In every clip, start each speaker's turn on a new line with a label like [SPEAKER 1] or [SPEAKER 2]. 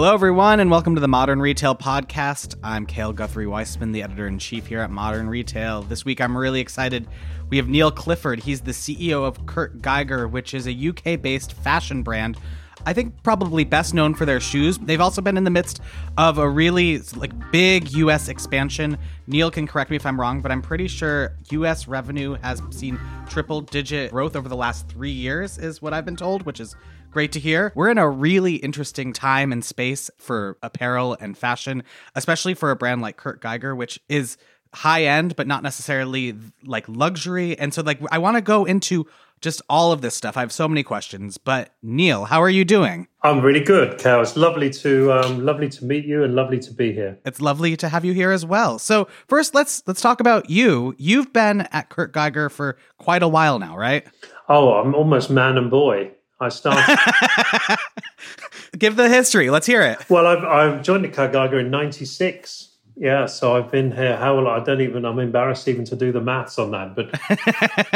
[SPEAKER 1] Hello, everyone, and welcome to the Modern Retail Podcast. I'm Cale Guthrie Weissman, the editor in chief here at Modern Retail. This week, I'm really excited. We have Neil Clifford. He's the CEO of Kurt Geiger, which is a UK based fashion brand. I think probably best known for their shoes. They've also been in the midst of a really like big US expansion. Neil can correct me if I'm wrong, but I'm pretty sure US revenue has seen triple digit growth over the last 3 years is what I've been told, which is Great to hear. We're in a really interesting time and space for apparel and fashion, especially for a brand like Kurt Geiger, which is high end, but not necessarily like luxury. And so, like, I want to go into just all of this stuff. I have so many questions. But Neil, how are you doing?
[SPEAKER 2] I'm really good, Cal. It's lovely to um, lovely to meet you and lovely to be here.
[SPEAKER 1] It's lovely to have you here as well. So first, let's let's talk about you. You've been at Kurt Geiger for quite a while now, right?
[SPEAKER 2] Oh, I'm almost man and boy. I started.
[SPEAKER 1] Give the history. Let's hear it.
[SPEAKER 2] Well, I've, I've joined the Geiger in '96. Yeah, so I've been here. How long? I don't even. I'm embarrassed even to do the maths on that, but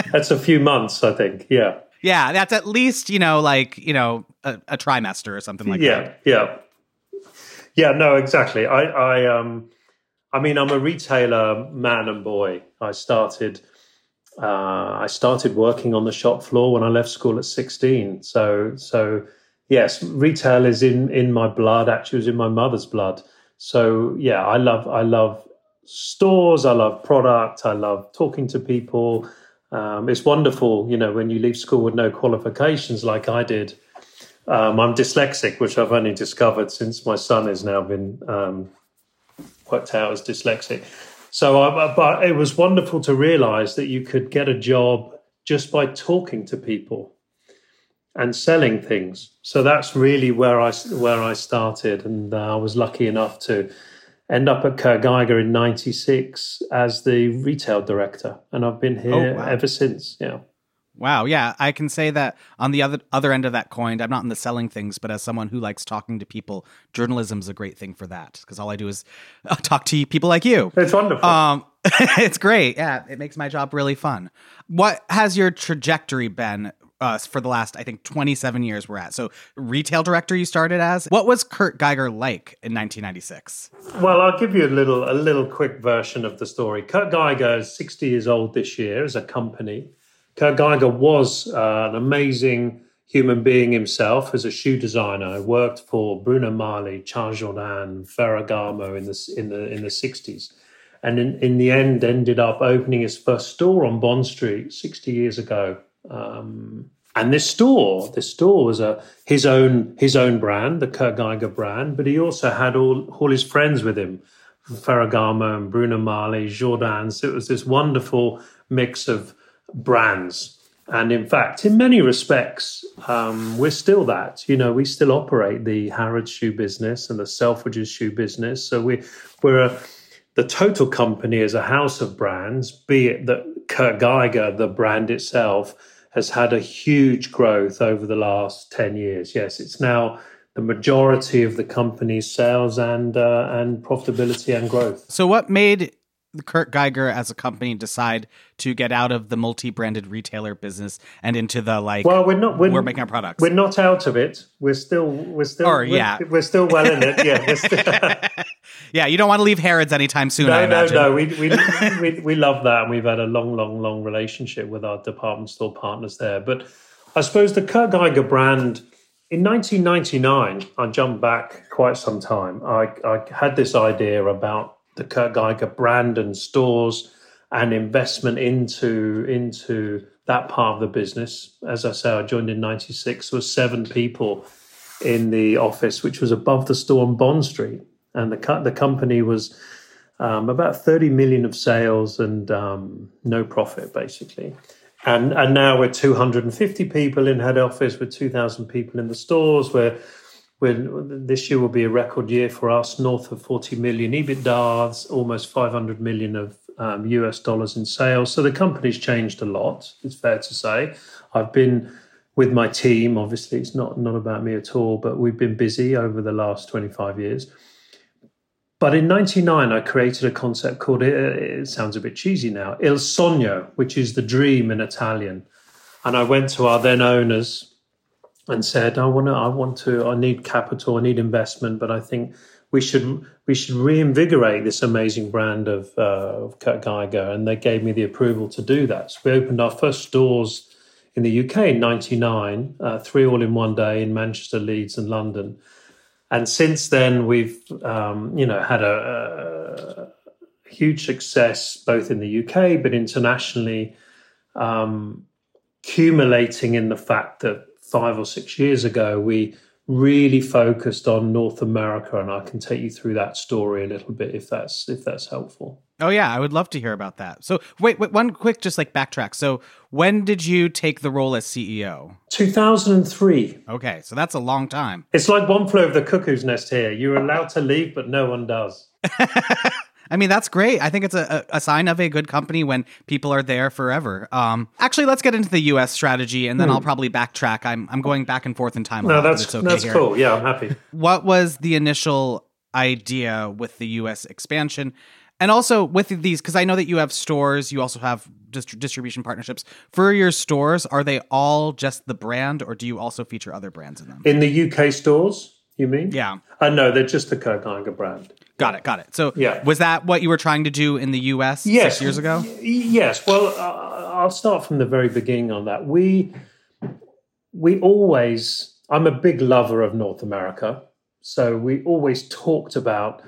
[SPEAKER 2] that's a few months, I think. Yeah.
[SPEAKER 1] Yeah, that's at least you know, like you know, a, a trimester or something like
[SPEAKER 2] yeah,
[SPEAKER 1] that.
[SPEAKER 2] Yeah, yeah, yeah. No, exactly. I, I, um, I mean, I'm a retailer man and boy. I started uh, I started working on the shop floor when I left school at 16. So, so yes, retail is in in my blood. Actually, it was in my mother's blood. So yeah, I love I love stores. I love product. I love talking to people. Um, it's wonderful, you know, when you leave school with no qualifications like I did. Um, I'm dyslexic, which I've only discovered since my son has now been um, worked out as dyslexic. So, I, but it was wonderful to realize that you could get a job just by talking to people and selling things. So that's really where I where I started, and uh, I was lucky enough to end up at Kurt Geiger in '96 as the retail director, and I've been here oh, wow. ever since. Yeah.
[SPEAKER 1] Wow, yeah, I can say that on the other other end of that coin, I'm not in the selling things, but as someone who likes talking to people, journalism's a great thing for that because all I do is uh, talk to people like you.
[SPEAKER 2] It's wonderful. Um,
[SPEAKER 1] it's great. Yeah, it makes my job really fun. What has your trajectory been uh, for the last, I think, 27 years we're at? So, retail director you started as. What was Kurt Geiger like in 1996?
[SPEAKER 2] Well, I'll give you a little a little quick version of the story. Kurt Geiger is 60 years old this year as a company. Kurt Geiger was uh, an amazing human being himself as a shoe designer. Worked for Bruno Magli, Charles Jourdan, Ferragamo in the in the in the sixties, and in, in the end ended up opening his first store on Bond Street sixty years ago. Um, and this store, this store was a his own his own brand, the Kurt Geiger brand, but he also had all all his friends with him, Ferragamo and Bruno Magli, Jourdan. So it was this wonderful mix of brands. And in fact, in many respects, um, we're still that. You know, we still operate the Harrods shoe business and the Selfridges shoe business. So we, we're a, the total company is a house of brands, be it that Kurt Geiger, the brand itself, has had a huge growth over the last 10 years. Yes, it's now the majority of the company's sales and uh, and profitability and growth.
[SPEAKER 1] So what made Kurt Geiger as a company decide to get out of the multi-branded retailer business and into the like?
[SPEAKER 2] Well, we're not. We're,
[SPEAKER 1] we're making our products.
[SPEAKER 2] We're not out of it. We're still. We're still.
[SPEAKER 1] Or, yeah.
[SPEAKER 2] We're, we're still well in it. Yeah. Still,
[SPEAKER 1] yeah. You don't want to leave Harrods anytime soon.
[SPEAKER 2] No,
[SPEAKER 1] no,
[SPEAKER 2] no. We, we we we love that, and we've had a long, long, long relationship with our department store partners there. But I suppose the Kurt Geiger brand. In 1999, I jumped back quite some time. I, I had this idea about the Kurt Geiger brand and stores and investment into into that part of the business. As I say, I joined in '96. There was seven people in the office, which was above the store on Bond Street, and the the company was um, about 30 million of sales and um, no profit, basically. And and now we're 250 people in head office, with 2,000 people in the stores. We're this year will be a record year for us, north of 40 million EBITDA, almost 500 million of um, US dollars in sales. So the company's changed a lot. It's fair to say. I've been with my team. Obviously, it's not not about me at all, but we've been busy over the last 25 years. But in 99, I created a concept called, it sounds a bit cheesy now, Il Sogno, which is the dream in Italian. And I went to our then owners, and said, "I want to, I want to, I need capital, I need investment, but I think we should we should reinvigorate this amazing brand of, uh, of Kurt Geiger." And they gave me the approval to do that. So we opened our first stores in the UK in '99, uh, three all in one day in Manchester, Leeds, and London. And since then, we've um, you know had a, a, huge success both in the UK but internationally, um, accumulating in the fact that five or six years ago, we really focused on North America, and I can take you through that story a little bit if that's if that's helpful.
[SPEAKER 1] Oh yeah, I would love to hear about that. So wait, wait, one quick, just like backtrack. So when did you take the role as CEO?
[SPEAKER 2] 2003.
[SPEAKER 1] Okay, so that's a long time.
[SPEAKER 2] It's like one flew of the cuckoo's nest here. You're allowed to leave, but no one does.
[SPEAKER 1] I mean, that's great. I think it's a, a, sign of a good company when people are there forever. Um, actually, let's get into the U.S. strategy, and then hmm. I'll probably backtrack. I'm I'm going back and forth in time.
[SPEAKER 2] No, that's okay that's here. cool. Yeah, I'm happy.
[SPEAKER 1] What was the initial idea with the U.S. expansion? And also with these, because I know that you have stores, you also have dist- distribution partnerships. For your stores, are they all just the brand, or do you also feature other brands in them?
[SPEAKER 2] In the UK stores, you mean?
[SPEAKER 1] Yeah.
[SPEAKER 2] Uh, no, they're just the Geiger brand.
[SPEAKER 1] Got it. Got it. So, yeah. was that what you were trying to do in the U.S.
[SPEAKER 2] Yes.
[SPEAKER 1] six years ago?
[SPEAKER 2] yes. Well, uh, I'll start from the very beginning on that. We we always. I'm a big lover of North America, so we always talked about.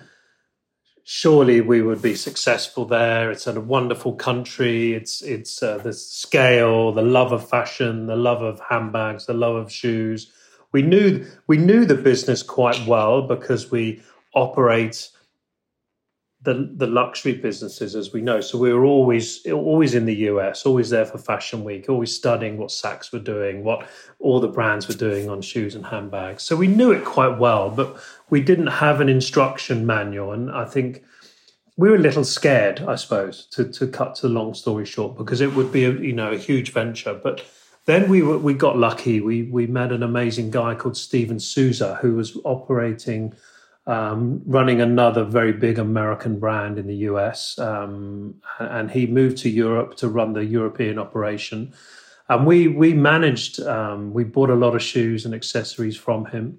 [SPEAKER 2] Surely we would be successful there. It's a wonderful country. It's it's uh, the scale, the love of fashion, the love of handbags, the love of shoes. We knew we knew the business quite well because we operate the the luxury businesses as we know. So we were always always in the US, always there for Fashion Week, always studying what Saks were doing, what all the brands were doing on shoes and handbags. So we knew it quite well, but we didn't have an instruction manual, and I think we were a little scared, I suppose, to to cut to the long story short, because it would be a you know a huge venture, but. Then we were, we got lucky. We we met an amazing guy called Steven Souza who was operating um, running another very big American brand in the US. Um, and he moved to Europe to run the European operation. And we we managed, um, we bought a lot of shoes and accessories from him.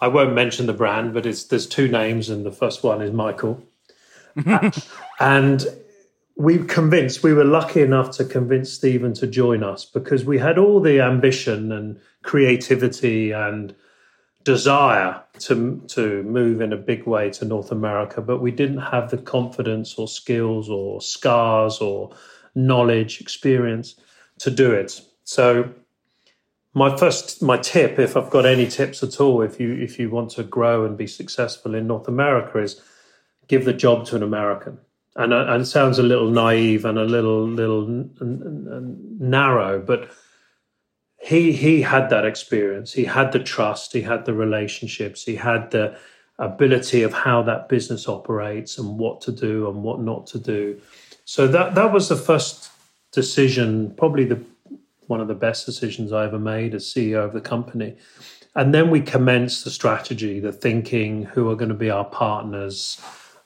[SPEAKER 2] I won't mention the brand, but it's there's two names, and the first one is Michael. and we convinced, we were lucky enough to convince Stephen to join us because we had all the ambition and creativity and desire to to move in a big way to North America, but we didn't have the confidence or skills or scars or knowledge, experience to do it. So my first my tip, if I've got any tips at all, if you if you want to grow and be successful in North America, is give the job to an American. And, uh, and it sounds a little naive and a little little n- n- narrow, but he he had that experience. He had the trust. He had the relationships. He had the ability of how that business operates and what to do and what not to do. So that that was the first decision, probably the one of the best decisions I ever made as CEO of the company. And then we commenced the strategy, the thinking, who are going to be our partners,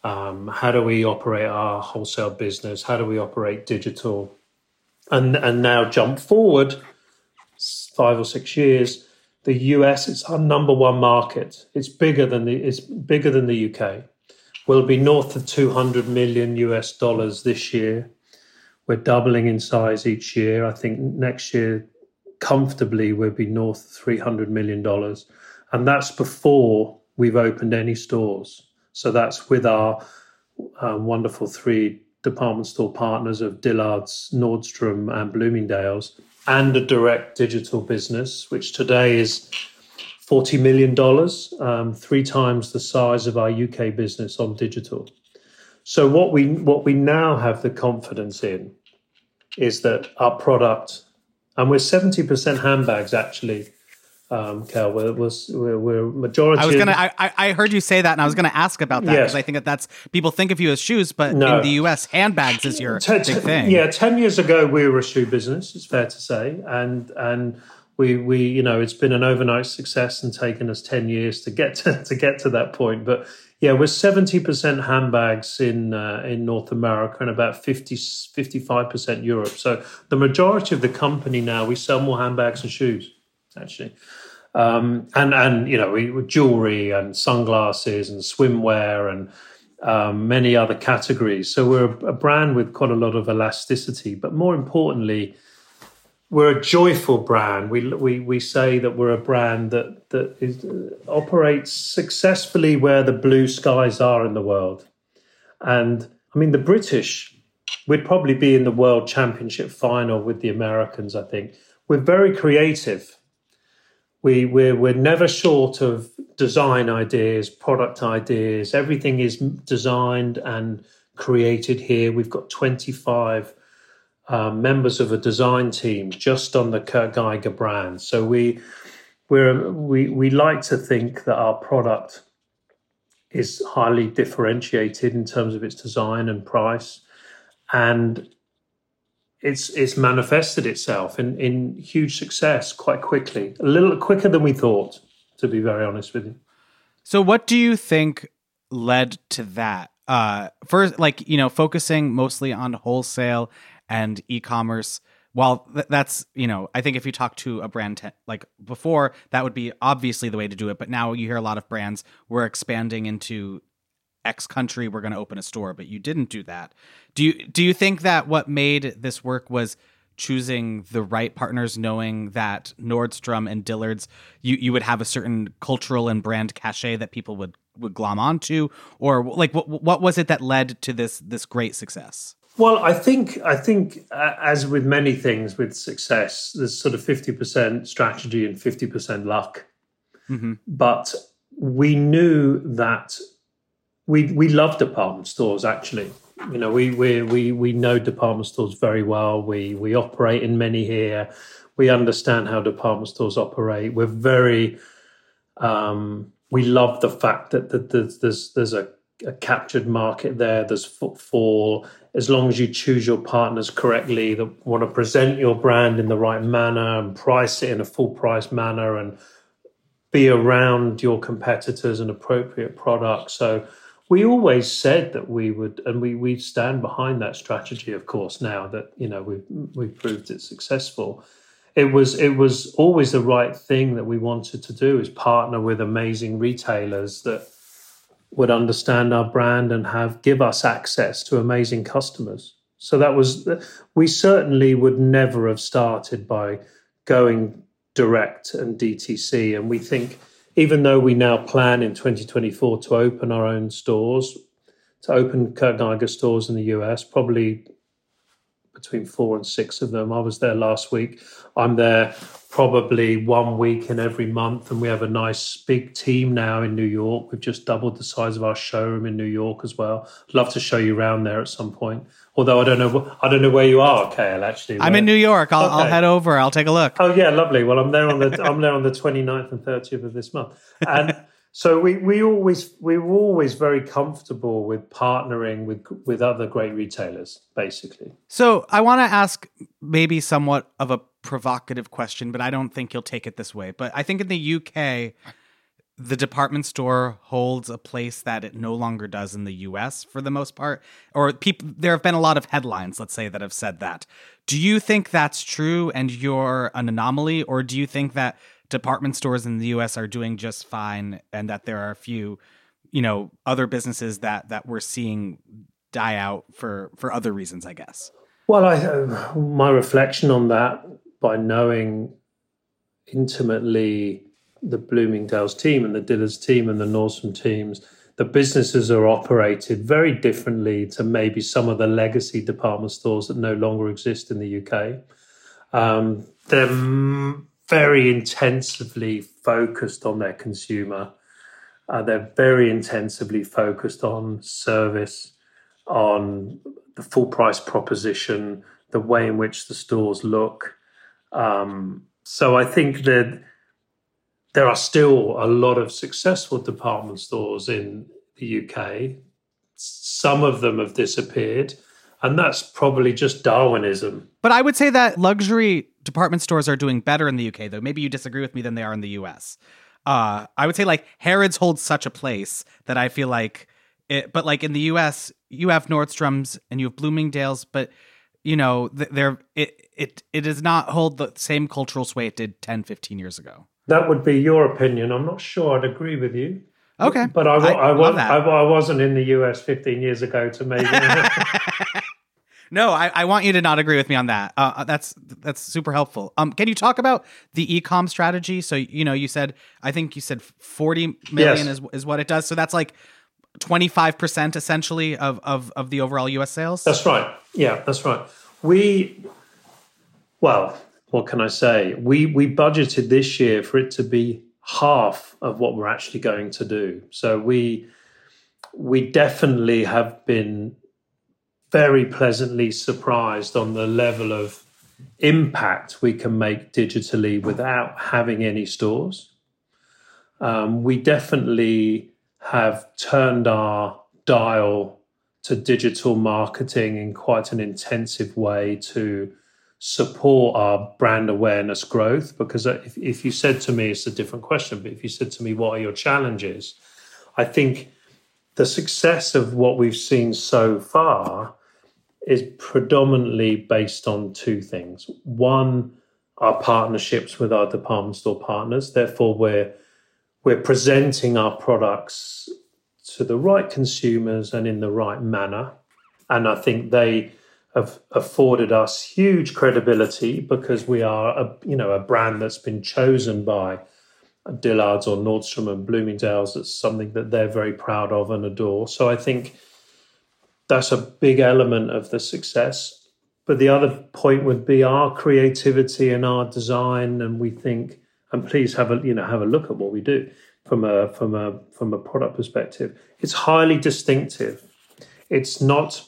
[SPEAKER 2] um, how do we operate our wholesale business, how do we operate digital, and and now jump forward five or six years, the US is our number one market. It's bigger than the it's bigger than the UK. We'll be north of 200 million US dollars this year. We're doubling in size each year. I think next year, comfortably, we'll be north of 300 million dollars, and that's before we've opened any stores. So that's with our uh, wonderful three department store partners of Dillard's, Nordstrom, and Bloomingdale's and a direct digital business, which today is $40 million, um, three times the size of our UK business on digital. So what we what we now have the confidence in is that our product, and we're 70% handbags actually, um, Cal. We're, we're, we're majority.
[SPEAKER 1] I was gonna. I, I heard you say that, and I was gonna ask about that because yes. I think that that's people think of you as shoes, but no. in the U.S., handbags is your ten, big thing.
[SPEAKER 2] Yeah, ten years ago we were a shoe business. It's fair to say, and and we we you know it's been an overnight success and taken us ten years to get to, to get to that point, but. Yeah, we're seventy percent handbags in uh, in North America and about 55 percent Europe. So the majority of the company now we sell more handbags and shoes actually. Um, and and you know jewelry and sunglasses and swimwear and um, many other categories. So we're a, brand with quite a lot of elasticity, but more importantly, we're a joyful brand. We we we say that we're a brand that that is, uh, operates successfully where the blue skies are in the world. And I mean, the British, we'd probably be in the World Championship final with the Americans. I think we're very creative. We we're we're never short of design ideas, product ideas. Everything is designed and created here. We've got twenty five um, members of a design team just on the Kurt Geiger brand. So we we're, we we like to think that our product is highly differentiated in terms of its design and price, and it's it's manifested itself in in huge success quite quickly, a little quicker than we thought. To be very honest with you.
[SPEAKER 1] So, what do you think led to that? Uh, first, like you know, focusing mostly on wholesale and e-commerce while th- that's you know i think if you talk to a brand like before that would be obviously the way to do it but now you hear a lot of brands we're expanding into x country we're going to open a store but you didn't do that do you do you think that what made this work was choosing the right partners knowing that nordstrom and dillard's you, you would have a certain cultural and brand cachet that people would would glom onto or like what, what was it that led to this this great success
[SPEAKER 2] well, I think I think uh, as with many things with success, there's sort of fifty percent strategy and fifty percent luck. Mm-hmm. But we knew that we we love department stores. Actually, you know, we we we we know department stores very well. We we operate in many here. We understand how department stores operate. We're very um, we love the fact that, that there's there's, there's a, a captured market there. There's footfall as long as you choose your partners correctly that want to present your brand in the right manner and price it in a full price manner and be around your competitors and appropriate products. So we always said that we would, and we we stand behind that strategy. Of course, now that you know we've we've proved it successful, it was it was always the right thing that we wanted to do is partner with amazing retailers that would understand our brand and have give us access to amazing customers. So that was we certainly would never have started by going direct and DTC. And we think even though we now plan in 2024 to open our own stores, to open Kurt Geiger stores in the US, probably between four and six of them. I was there last week. I'm there probably one week in every month, and we have a nice big team now in New York. We've just doubled the size of our showroom in New York as well. love to show you around there at some point. Although I don't know, I don't know where you are, Cale. Actually,
[SPEAKER 1] I'm in New York. I'll, okay. I'll, head over. I'll take a look.
[SPEAKER 2] Oh yeah, lovely. Well, I'm there on the I'm there on the 29th and 30th of this month, and so we we always we were always very comfortable with partnering with with other great retailers, basically.
[SPEAKER 1] So I want to ask maybe somewhat of a provocative question, but I don't think you'll take it this way. But I think in the UK, the department store holds a place that it no longer does in the US for the most part. Or people there have been a lot of headlines, let's say, that have said that. Do you think that's true and you're an anomaly, or do you think that department stores in the US are doing just fine and that there are a few, you know, other businesses that that we're seeing die out for for other reasons, I guess.
[SPEAKER 2] Well, I uh, my reflection on that by knowing intimately the Bloomingdale's team and the Dillard's team and the Nordstrom teams, the businesses are operated very differently to maybe some of the legacy department stores that no longer exist in the UK. Um, they're very intensively focused on their consumer. Uh, they're very intensively focused on service, on the full price proposition, the way in which the stores look. Um, so I think that there are still a lot of successful department stores in the UK. Some of them have disappeared, and that's probably just Darwinism.
[SPEAKER 1] But I would say that luxury department stores are doing better in the UK, though. Maybe you disagree with me than they are in the US. Uh, I would say like Harrods holds such a place that I feel like it, but like in the US, you have Nordstrom's and you have Bloomingdale's, but you know, they're it it it does not hold the same cultural sway it did 10, 15 years ago.
[SPEAKER 2] That would be your opinion. I'm not sure I'd agree with you.
[SPEAKER 1] Okay,
[SPEAKER 2] but I, I, I, I, wasn't in the US 15 years ago to maybe.
[SPEAKER 1] No, I, I, want you to not agree with me on that. Uh, uh, that's that's super helpful. Um, can you talk about the ecom strategy? So you know, you said I think you said forty million yes. is is what it does. So that's like twenty five percent essentially of, of of the overall U.S. sales.
[SPEAKER 2] That's right. Yeah, that's right. We well, what can I say? We we budgeted this year for it to be half of what we're actually going to do. So we we definitely have been very pleasantly surprised on the level of impact we can make digitally without having any stores. Um, we definitely have turned our dial to digital marketing in quite an intensive way to support our brand awareness growth. Because uh, if, if you said to me, it's a different question, but if you said to me, what are your challenges? I think the success of what we've seen so far is predominantly based on two things. One, our partnerships with our department store partners. Therefore, we're we're presenting our products to the right consumers and in the right manner. And I think they have afforded us huge credibility because we are a you know a brand that's been chosen by Dillard's or Nordstrom and Bloomingdale's. That's something that they're very proud of and adore. So I think that's a big element of the success. But the other point would be our creativity and our design, and we think, and please have a you know have a look at what we do from a from a from a product perspective. It's highly distinctive. It's not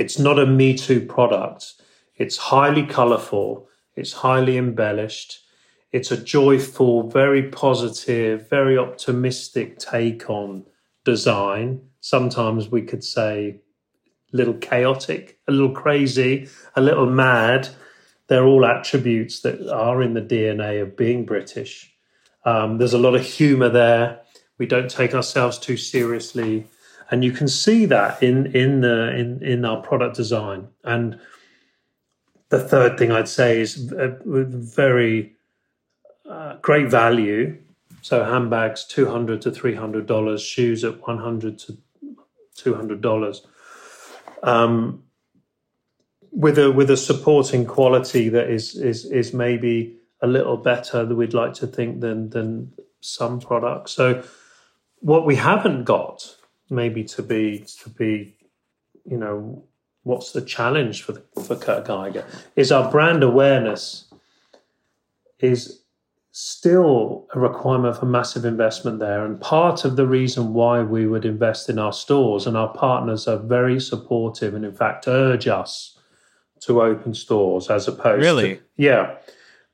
[SPEAKER 2] it's not a me too product. It's highly colourful. It's highly embellished. It's a joyful, very positive, very optimistic take on design sometimes we could say a little chaotic, a little crazy, a little mad. They're all attributes that are in the DNA of being British. Um, there's a lot of humor there. We don't take ourselves too seriously, and you can see that in in the in in our product design. And the third thing I'd say is very uh, great value. So handbags, two hundred to three hundred dollars. Shoes at one hundred to two hundred dollars. Um, with a with a supporting quality that is is is maybe a little better than we'd like to think than than some products. So what we haven't got maybe to be to be you know what's the challenge for the, for Kurt Geiger is our brand awareness is still a requirement for massive investment there. And part of the reason why we would invest in our stores and our partners are very supportive and, in fact, urge us to open stores as opposed
[SPEAKER 1] really?
[SPEAKER 2] to. Yeah.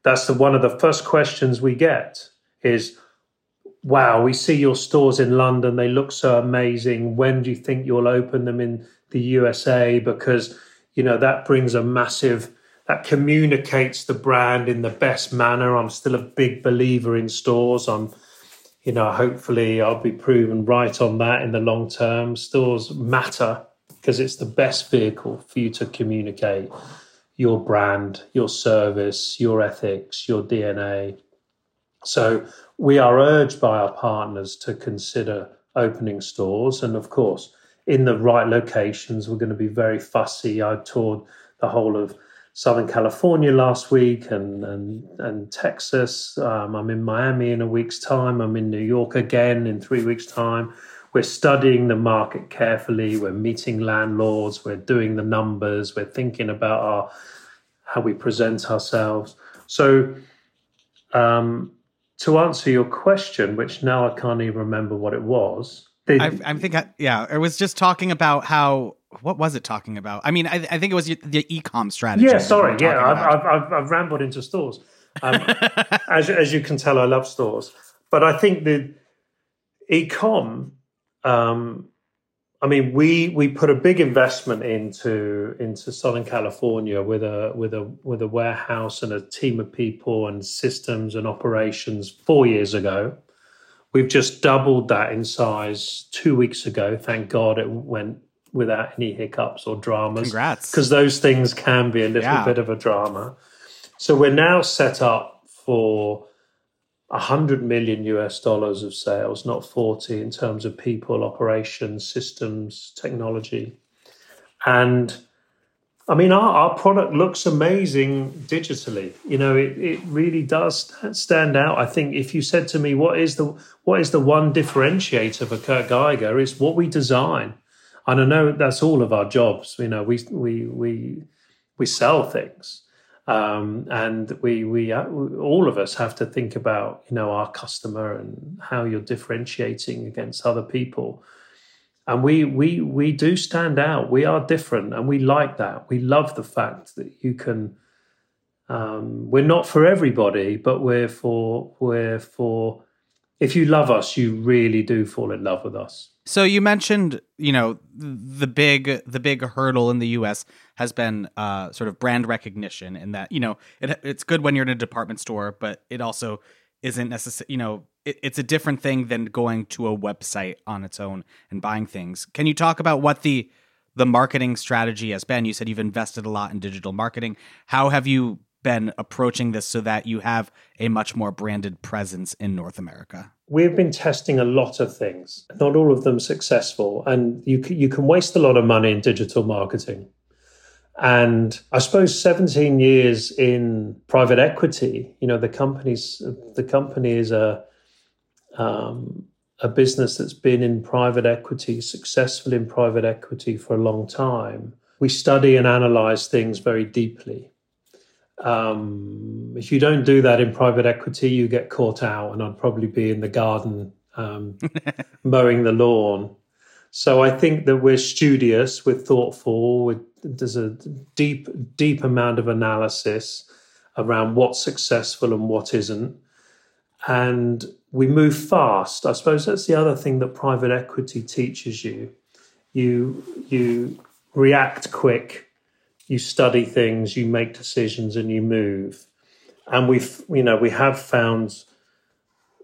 [SPEAKER 2] That's the, one of the first questions we get is, wow, we see your stores in London. They look so amazing. When do you think you'll open them in the USA? Because, you know, that brings a massive that communicates the brand in the best manner. I'm still a big believer in stores. I'm, you know, hopefully I'll be proven right on that in the long term. Stores matter because it's the best vehicle for you to communicate your brand, your service, your ethics, your DNA. So we are urged by our partners to consider opening stores. And of course, in the right locations, we're going to be very fussy. I toured the whole of Southern California last week and and, and Texas. Um, I'm in Miami in a week's time. I'm in New York again in three weeks' time. We're studying the market carefully. We're meeting landlords. We're doing the numbers. We're thinking about our how we present ourselves. So, um, to answer your question, which now I can't even remember what it was.
[SPEAKER 1] They, I, I think, I, yeah, it was just talking about how what was it talking about? I mean, I, I think it was the ecom strategy.
[SPEAKER 2] Yeah, sorry, yeah, I've, I've, I've, I've, rambled into stores. Um, as as you can tell, I love stores, but I think the ecom. Um, I mean, we we put a big investment into into Southern California with a with a with a warehouse and a team of people and systems and operations four years ago. We've just doubled that in size two weeks ago. Thank God it went without any hiccups or dramas.
[SPEAKER 1] Congrats.
[SPEAKER 2] Because those things can be a little yeah. bit of a drama. So we're now set up for 100 million US dollars of sales, not 40 in terms of people, operations, systems, technology. And I mean, our, our product looks amazing digitally. You know, it, it really does stand out. I think if you said to me, what is the what is the one differentiator for Kurt Geiger? Is what we design. And I know that's all of our jobs. You know, we we we we sell things, um, and we we uh, all of us have to think about you know our customer and how you're differentiating against other people. And we we we do stand out. We are different and we like that. We love the fact that you can um, we're not for everybody but we're for we're for if you love us you really do fall in love with us
[SPEAKER 1] so you mentioned you know the big the big hurdle in the us has been uh, sort of brand recognition and that you know it, it's good when you're in a department store but it also isn't necessary you know it, it's a different thing than going to a website on its own and buying things. Can you talk about what the the marketing strategy has been? You said you've invested a lot in digital marketing. How have you been approaching this so that you have a much more branded presence in North America?
[SPEAKER 2] We've been testing a lot of things, not all of them successful, and you you can waste a lot of money in digital marketing. And I suppose 17 years in private equity, you know, the company's the company is a um, a business that's been in private equity, successful in private equity for a long time, we study and analyze things very deeply. Um, if you don't do that in private equity, you get caught out, and I'd probably be in the garden um, mowing the lawn. So I think that we're studious, we're thoughtful, we're, there's a deep, deep amount of analysis around what's successful and what isn't. And we move fast. I suppose that's the other thing that private equity teaches you. You you react quick, you study things, you make decisions, and you move. And we've you know we have found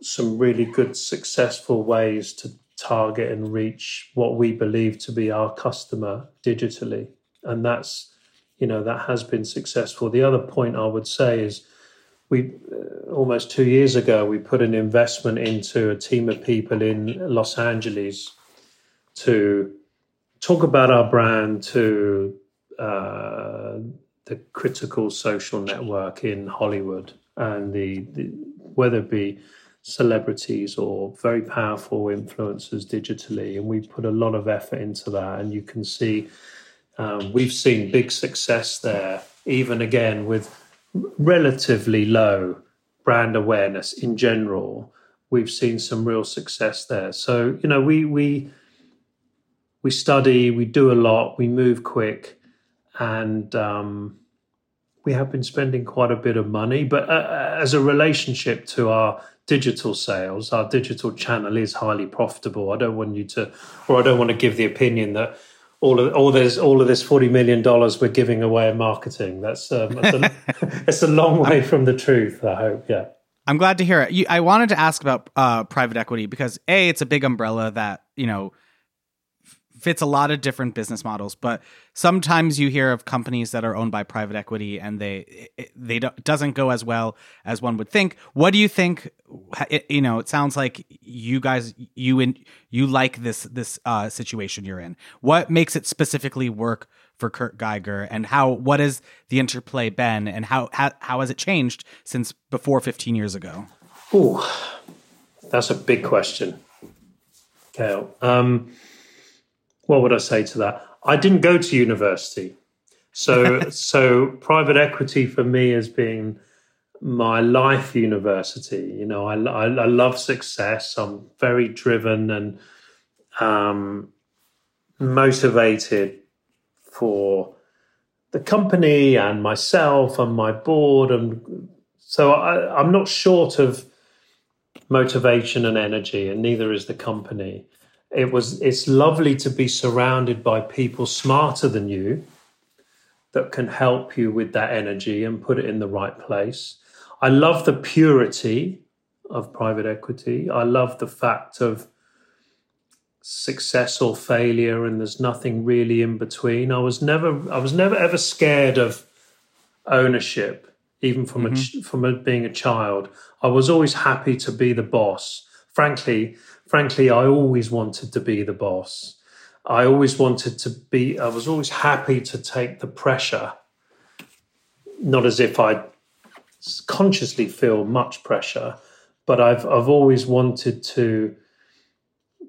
[SPEAKER 2] some really good successful ways to target and reach what we believe to be our customer digitally, and that's you know that has been successful. The other point I would say is we uh, almost two years ago we put an investment into a team of people in Los Angeles to talk about our brand to uh, the critical social network in Hollywood and the, the, whether it be celebrities or very powerful influencers digitally and we put a lot of effort into that. And you can see um, we've seen big success there even again with relatively low brand awareness in general, we've seen some real success there. So you know, we we we study, we do a lot, we move quick, and um, we have been spending quite a bit of money. But uh, uh as a relationship to our digital sales, our digital channel is highly profitable. I don't want you to, or I don't want to give the opinion that all of all this all of this forty million dollars we're giving away in marketing. That's um, that's a, it's a long way from the truth. I hope. Yeah.
[SPEAKER 1] I'm glad to hear it. You, I wanted to ask about uh, private equity because a it's a big umbrella that you know fits a lot of different business models but sometimes you hear of companies that are owned by private equity and they it, they do, doesn't go as well as one would think. What do you think it, you know it sounds like you guys you in you like this this uh, situation you're in. What makes it specifically work for Kurt Geiger and how what is the interplay been and how how, how has it changed since before 15 years ago?
[SPEAKER 2] Ooh, that's a big question. Cale. Um, what would I say to that? I didn't go to university. So, so private equity for me has been my life university. You know, I, I, I love success. I'm very driven and um, motivated for the company and myself and my board. And so I, I'm not short of motivation and energy, and neither is the company it was it's lovely to be surrounded by people smarter than you that can help you with that energy and put it in the right place. I love the purity of private equity. I love the fact of success or failure and there's nothing really in between. I was never I was never ever scared of ownership even from mm-hmm. a, from a, being a child. I was always happy to be the boss. Frankly, frankly, I always wanted to be the boss. I always wanted to be. I was always happy to take the pressure, not as if I consciously feel much pressure, but I've I've always wanted to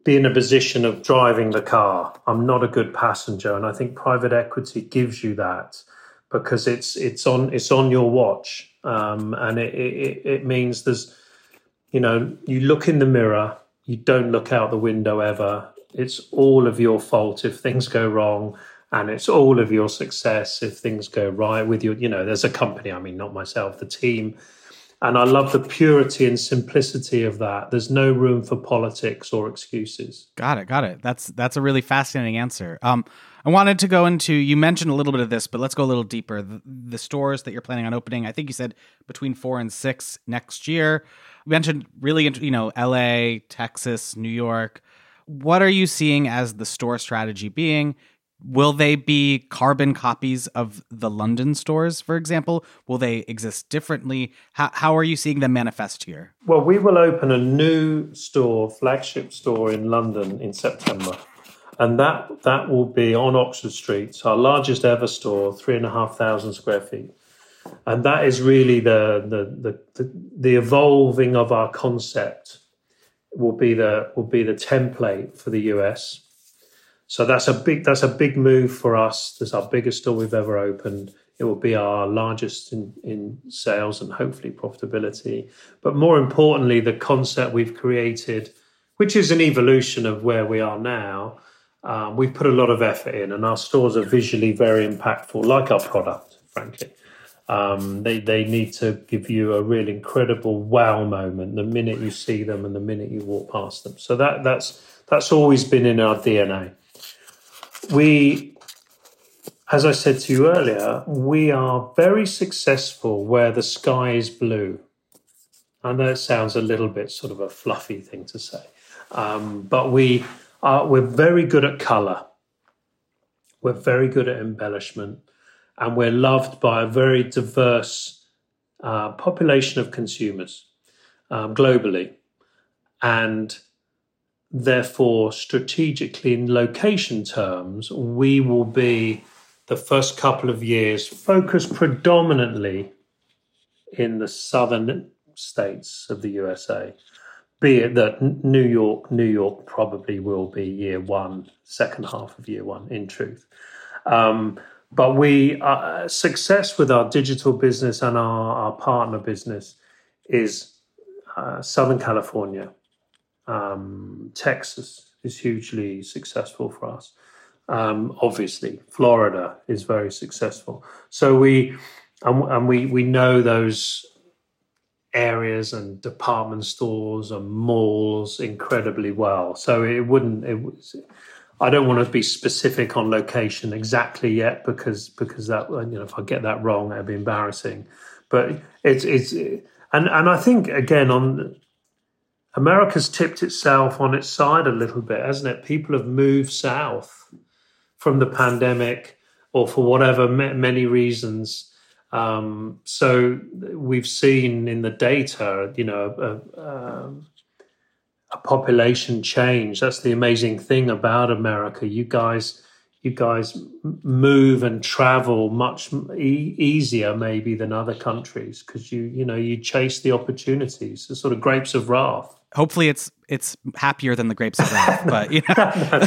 [SPEAKER 2] be in a position of driving the car. I'm not a good passenger, and I think private equity gives you that because it's it's on it's on your watch, um, and it, it it means there's you know you look in the mirror, you don't look out the window ever. It's all of your fault if things go wrong, and it's all of your success if things go right with your you know there's a company. I mean, not myself, the team and I love the purity and simplicity of that. There's no room for politics or excuses.
[SPEAKER 1] Got it. Got it. That's that's a really fascinating answer. Um, I wanted to go into you mentioned a little bit of this, but let's go a little deeper. The, the stores that you're planning on opening, I think you said between four and six next year. You mentioned really, you know, L.A., Texas, New York. What are you seeing as the store strategy being? Will they be carbon copies of the London stores, for example? Will they exist differently? How, how are you seeing them manifest here?
[SPEAKER 2] Well, we will open a new store, flagship store in London in September. And that, that will be on Oxford Street, our largest ever store, three and a half thousand square feet. And that is really the, the, the, the, the evolving of our concept will be the, will be the template for the US so that's a big that's a big move for us. That's our biggest store we've ever opened. It will be our largest in, in sales and hopefully profitability. But more importantly, the concept we've created, which is an evolution of where we are now, um, we've put a lot of effort in, and our stores are visually very impactful, like our product, frankly. Um, they they need to give you a real incredible wow moment the minute you see them and the minute you walk past them. So that that's that's always been in our DNA we, as I said to you earlier, we are very successful where the sky is blue. I know it sounds a little bit sort of a fluffy thing to say, um, but we are we're very good at color. We're very good at embellishment, and we're loved by a very diverse uh, population of consumers um, globally. And therefore, strategically in location terms, we will be the first couple of years focused predominantly in the southern states of the USA. Be it that New York, New York probably will be year one, second half of year one, in truth. Um, but we uh, success with our digital business and our, our partner business is uh, Southern California, um, Texas is hugely successful for us. Um, obviously, Florida is very successful. So we and, and we we know those areas and department stores and malls incredibly well. So it wouldn't. It was. I don't want to be specific on location exactly yet because because that you know if I get that wrong, it'd be embarrassing. But it's it's and and I think again on America's tipped itself on its side a little bit, hasn't it? People have moved south from the pandemic or for whatever many reasons. Um, so we've seen in the data, you know, a, a, a, population change. That's the amazing thing about America. You guys, you guys move and travel much e- easier, maybe, than other countries because you, you know, you chase the opportunities. The sort of grapes of wrath
[SPEAKER 1] hopefully it's it's happier than the grapes of wrath but you know.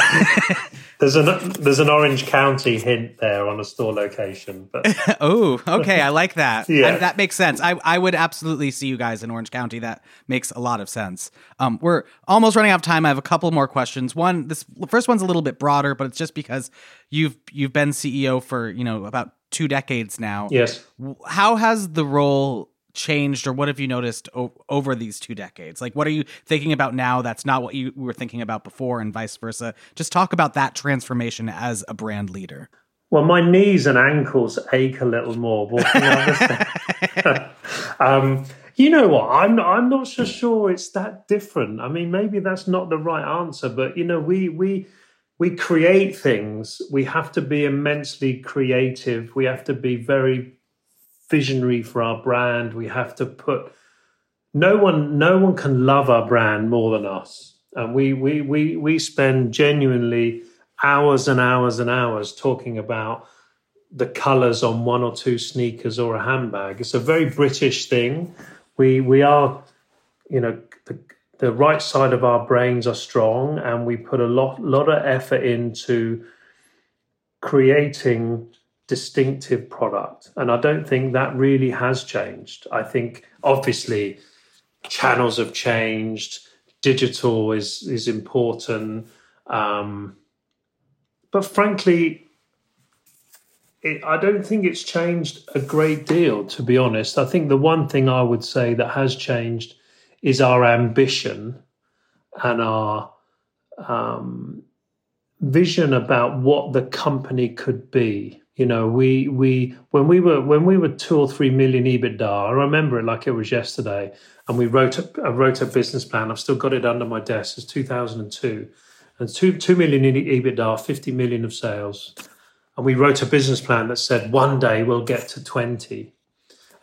[SPEAKER 2] There's an there's an orange county hint there on a store location but
[SPEAKER 1] oh okay i like that. Yeah. I, that makes sense. I, I would absolutely see you guys in orange county. That makes a lot of sense. Um, we're almost running out of time. I have a couple more questions. One this first one's a little bit broader but it's just because you've you've been ceo for you know about two decades now.
[SPEAKER 2] Yes.
[SPEAKER 1] How has the role changed or what have you noticed o- over these two decades? Like, what are you thinking about now that's not what you were thinking about before, and vice versa? Just talk about that transformation as a brand leader.
[SPEAKER 2] Well, my knees and ankles ache a little more um, you know what? I'm not, I'm not so sure it's that different. I mean, maybe that's not the right answer, but you know, we we we create things. We have to be immensely creative. We have to be very visionary for our brand. We have to put no one no one can love our brand more than us. And we we we we spend genuinely hours and hours and hours talking about the colors on one or two sneakers or a handbag. It's a very British thing. We we are, you know, the, the right side of our brains are strong, and we put a lot lot of effort into creating distinctive product. And I don't think that really has changed. I think obviously channels have changed. Digital is is important. Um, but frankly, it, I don't think it's changed a great deal, to be honest. I think the one thing I would say that has changed is our ambition and our um, vision about what the company could be. You know, we we when we were when we were two or three million EBITDA, I remember it like it was yesterday. And we wrote a, wrote a business plan. I've still got it under my desk. It's 2002, and two two million in EBITDA, 50 million of sales and we wrote a business plan that said one day we'll get to 20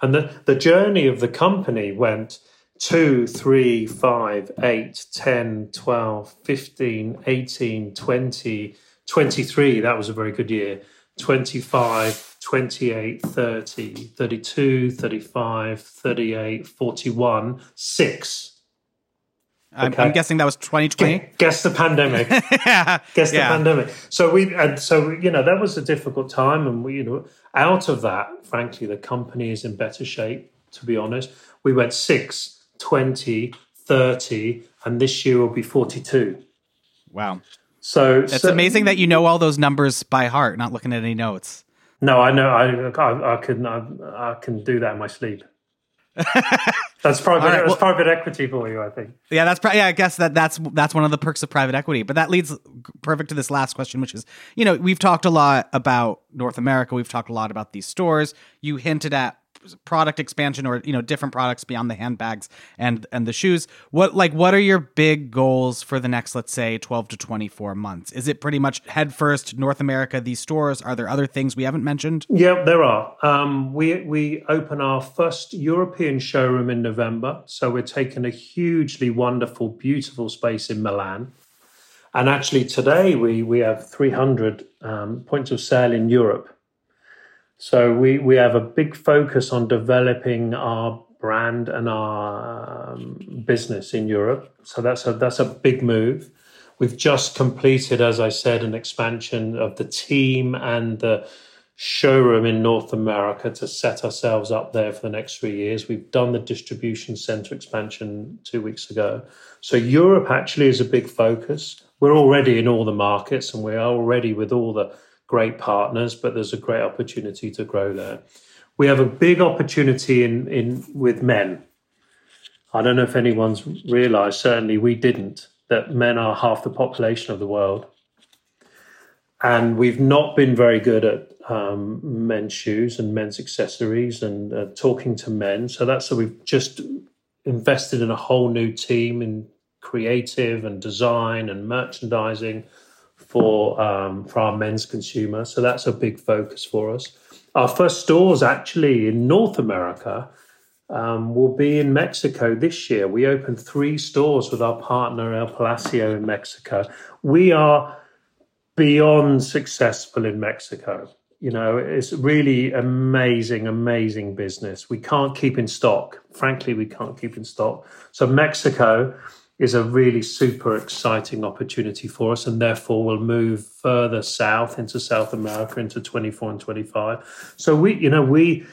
[SPEAKER 2] and the, the journey of the company went 2 3 5 8 10 12 15 18 20 23 that was a very good year 25 28 30 32 35 38 41 6
[SPEAKER 1] I'm, okay. I'm, guessing that was 2020.
[SPEAKER 2] Guess the pandemic. yeah. Guess the yeah. pandemic. So we and so you know that was a difficult time, and we you know out of that, frankly, the company is in better shape. To be honest, we went 6, 20, 30, and this year will be 42.
[SPEAKER 1] Wow.
[SPEAKER 2] So
[SPEAKER 1] it's
[SPEAKER 2] so,
[SPEAKER 1] amazing that you know all those numbers by heart, not looking at any notes.
[SPEAKER 2] No, I know. I I, I can I, I can do that in my sleep. that's private. Right, well, that's private equity for you, I think.
[SPEAKER 1] Yeah, that's yeah. I guess that that's that's one of the perks of private equity. But that leads perfect to this last question, which is, you know, we've talked a lot about North America. We've talked a lot about these stores. You hinted at product expansion or you know different products beyond the handbags and and the shoes. What like what are your big goals for the next let's say 12 to 24 months? Is it pretty much head first north america these stores? Are there other things we haven't mentioned?
[SPEAKER 2] Yeah there are. Um, we we open our first european showroom in november so we're taking a hugely wonderful beautiful space in milan. And actually today we we have 300 um, points of sale in europe so we, we have a big focus on developing our brand and our um, business in Europe. So that's a that's a big move. We've just completed, as I said, an expansion of the team and the showroom in North America to set ourselves up there for the next three years. We've done the distribution center expansion two weeks ago. So Europe actually is a big focus. We're already in all the markets and we're already with all the great partners, but there's a great opportunity to grow there. We have a big opportunity in, in with men. I don't know if anyone's realized, certainly we didn't, that men are half the population of the world. And we've not been very good at um, men's shoes and men's accessories and uh, talking to men. So that's so we've just invested in a whole new team in creative and design and merchandising for um, for our men's consumer. So that's a big focus for us. Our first stores actually in North America um, will be in Mexico this year. We opened three stores with our partner El Palacio in Mexico. We are beyond successful in Mexico. You know, it's really amazing, amazing business. We can't keep in stock. Frankly, we can't keep in stock. So Mexico is a really super exciting opportunity for us, and therefore we'll move further south into South America into 24 and 25. So we, you know, we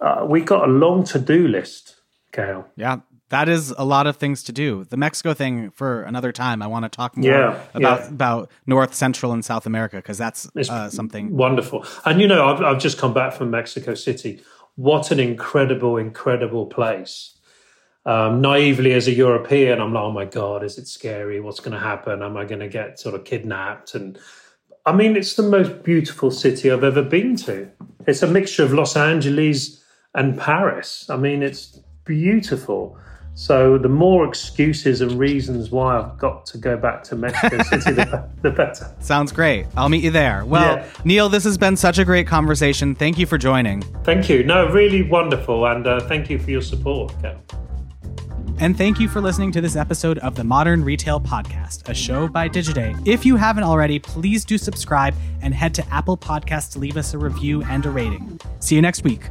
[SPEAKER 2] uh, we got a long to do list, Cale.
[SPEAKER 1] Yeah, that is a lot of things to do. The Mexico thing for another time. I want to talk more
[SPEAKER 2] yeah,
[SPEAKER 1] about
[SPEAKER 2] yeah.
[SPEAKER 1] about North, Central, and South America because that's uh, something
[SPEAKER 2] wonderful. And you know, I've, I've just come back from Mexico City. What an incredible, incredible place! Um, naively as a European, I'm like, oh my God, is it scary? What's going to happen? Am I going to get sort of kidnapped? And I mean, it's the most beautiful city I've ever been to. It's a mixture of Los Angeles and Paris. I mean, it's beautiful. So the more excuses and reasons why I've got to go back to Mexico City, the, the, better.
[SPEAKER 1] Sounds great. I'll meet you there. Well, yeah. Neil, this has been such a great conversation. Thank you for joining.
[SPEAKER 2] Thank you. No, really wonderful. And uh, thank you for your support.
[SPEAKER 1] And thank you for listening to this episode of the Modern Retail Podcast, a show by Digiday. If you haven't already, please do subscribe and head to Apple Podcasts to leave us a review and a rating. See you next week.